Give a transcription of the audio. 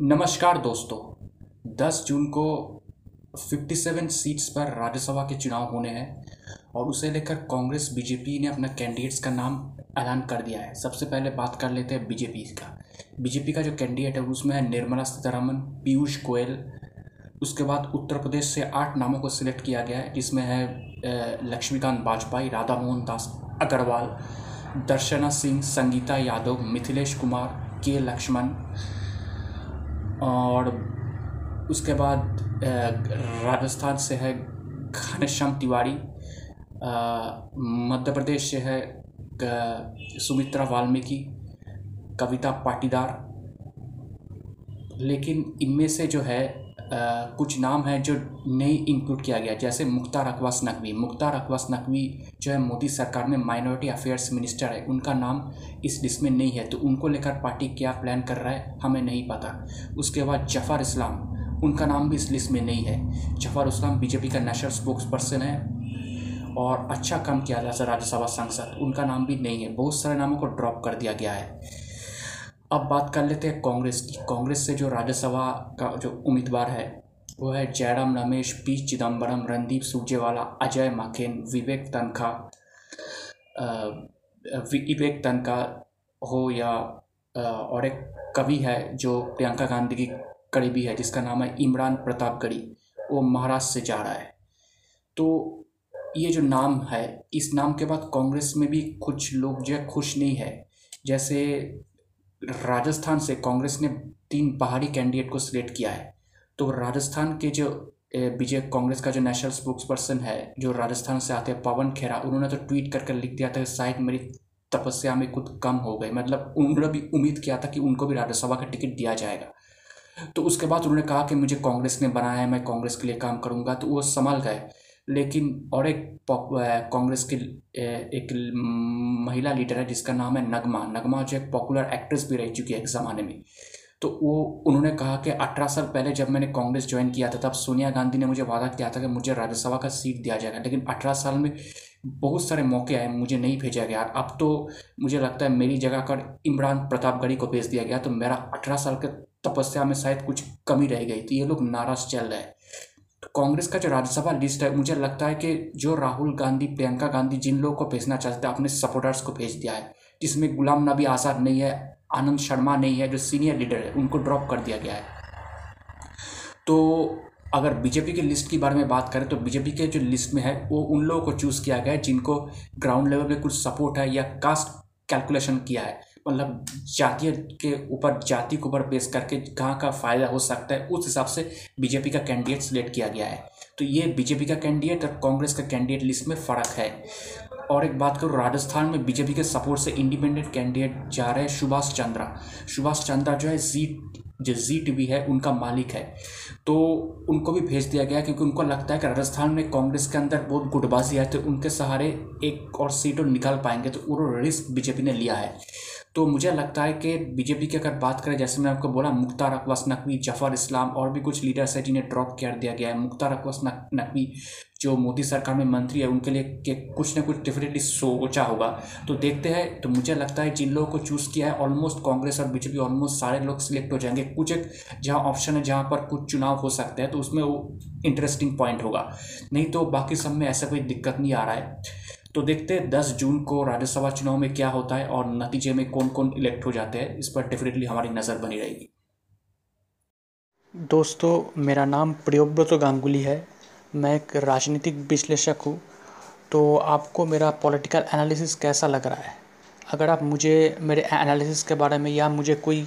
नमस्कार दोस्तों। 10 जून को 57 सीट्स पर राज्यसभा के चुनाव होने हैं और उसे लेकर कांग्रेस, बीजेपी ने अपना कैंडिडेट्स का नाम ऐलान कर दिया है। सबसे पहले बात कर लेते हैं बीजेपी का। बीजेपी का जो कैंडिडेट है, उसमें है निर्मला सीतारमन पीयूष गोयल। उसके बाद उत्तर प्रदेश से आठ नामों को सिलेक्ट किया गया है, जिसमें है लक्ष्मीकांत वाजपेयी राधा मोहन दास अग्रवाल, दर्शना सिंह, संगीता यादव, मिथिलेश कुमार, के लक्ष्मण। और उसके बाद राजस्थान से है घनश्याम तिवारी मध्य प्रदेश से है सुमित्रा वाल्मीकि, कविता पाटीदार। लेकिन इनमें से जो है कुछ नाम है जो नहीं इंक्लूड किया गया, जैसे मुख्तार अकवास नकवी। मुख्तार अकवास नकवी जो है मोदी सरकार में माइनॉरिटी अफेयर्स मिनिस्टर है। उनका नाम इस लिस्ट में नहीं है तो उनको लेकर पार्टी क्या प्लान कर रहा है, हमें नहीं पता। उसके बाद जफ़र इस्लाम, उनका नाम भी इस लिस्ट में नहीं है। जफ़र इस्लाम बीजेपी का नेशनल स्पोक्स पर्सन है और अच्छा काम किया जैसे राज्यसभा सांसद। उनका नाम भी नहीं है। बहुत सारे नामों को ड्रॉप कर दिया गया है। अब बात कर लेते हैं कांग्रेस की। कांग्रेस से जो राज्यसभा का जो उम्मीदवार है, वो है जयराम रमेश, पी चिदम्बरम रणदीप सुरजेवाला, अजय मखेन विवेक तनखा। विवेक तनखा हो या और एक कवि है जो प्रियंका गांधी की करीबी है, जिसका नाम है इमरान प्रतापगढ़ी वो महाराष्ट्र से जा रहा है। तो ये जो नाम है, इस नाम के बाद कांग्रेस में भी कुछ लोग जो खुश नहीं है। जैसे राजस्थान से कांग्रेस ने तीन बाहरी कैंडिडेट को सिलेक्ट किया है। तो राजस्थान के जो बीजे कांग्रेस का जो नेशनल स्पोक्स पर्सन है, जो राजस्थान से आते हैं, पवन खेरा, उन्होंने तो ट्वीट कर कर लिख दिया था शायद मेरी तपस्या में कुछ कम हो गई। मतलब उन्होंने भी उम्मीद किया था कि उनको भी राज्यसभा का टिकट दिया जाएगा। तो उसके बाद उन्होंने कहा कि मुझे कांग्रेस ने बनाया है, मैं कांग्रेस के लिए काम करूँगा। तो वो संभल गए। लेकिन और एक कांग्रेस की एक महिला लीडर है जिसका नाम है नगमा। नगमा जो एक पॉपुलर एक्ट्रेस भी रह चुकी है एक ज़माने में। तो वो, उन्होंने कहा कि अठारह साल पहले जब मैंने कांग्रेस ज्वाइन किया था, तब सोनिया गांधी ने मुझे वादा किया था कि मुझे राज्यसभा का सीट दिया जाएगा। लेकिन अठारह साल में बहुत सारे मौके आए, मुझे नहीं भेजा गया। अब तो मुझे लगता है मेरी जगह पर इमरान प्रतापगढ़ी को भेज दिया गया तो मेरा अठारह साल के तपस्या में शायद कुछ कमी रह गई थी। ये लोग नाराज़ चल रहे हैं। कांग्रेस का जो राज्यसभा लिस्ट है, मुझे लगता है कि जो राहुल गांधी, प्रियंका गांधी, जिन लोगों को भेजना चाहते हैं अपने सपोर्टर्स को भेज दिया है, जिसमें गुलाम नबी आज़ाद नहीं है, आनंद शर्मा नहीं है, जो सीनियर लीडर है, उनको ड्रॉप कर दिया गया है। तो अगर बीजेपी के लिस्ट के बारे में बात करें तो बीजेपी के जो लिस्ट में है, वो उन लोगों को चूज़ किया गया है, जिनको ग्राउंड लेवल पे कुछ सपोर्ट है या कास्ट कैलकुलेशन किया है। मतलब जातीय के ऊपर, जाति के ऊपर बेस करके कहाँ का फ़ायदा हो सकता है, उस हिसाब से बीजेपी का कैंडिडेट सिलेक्ट किया गया है। तो ये बीजेपी का कैंडिडेट और कांग्रेस का कैंडिडेट लिस्ट में फ़र्क है। और एक बात करूँ, राजस्थान में बीजेपी के सपोर्ट से इंडिपेंडेंट कैंडिडेट जा रहे हैं सुभाष चंद्रा। सुभाष चंद्रा जो है जी जो जी टी है, उनका मालिक है। तो उनको भी भेज दिया गया क्योंकि उनको लगता है कि राजस्थान में कांग्रेस के अंदर बहुत गुटबाजी है तो उनके सहारे एक और सीट और निकाल पाएँगे तो वो रिस्क बीजेपी ने लिया है। तो मुझे लगता है कि बीजेपी की अगर बात करें, जैसे मैं आपको बोला, मुख्तार अकवास नकवी, जफ़र इस्लाम और भी कुछ लीडर्स हैं जिन्हें ड्रॉप कर दिया गया है। मुख्तार अकवास नकवी जो मोदी सरकार में मंत्री है, उनके लिए कि कुछ ना कुछ डेफिनेटली सोचा होगा। तो देखते हैं तो मुझे लगता है जिन लोगों को चूज़ किया है ऑलमोस्ट कांग्रेस और बीजेपी ऑलमोस्ट सारे लोग सिलेक्ट हो जाएँगे। कुछ एक जहाँ ऑप्शन है, जहाँ पर कुछ चुनाव हो सकते हैं तो उसमें वो इंटरेस्टिंग पॉइंट होगा। नहीं तो बाकी सब में ऐसा कोई दिक्कत नहीं आ रहा है। तो देखते हैं दस जून को राज्यसभा चुनाव में क्या होता है और नतीजे में कौन कौन इलेक्ट हो जाते हैं, इस पर डेफिनेटली हमारी नज़र बनी रहेगी। दोस्तों, मेरा नाम प्रियोव्रत गांगुली है। मैं एक राजनीतिक विश्लेषक हूँ। तो आपको मेरा पॉलिटिकल एनालिसिस कैसा लग रहा है? अगर आप मुझे, मेरे एनालिसिस के बारे में या मुझे कोई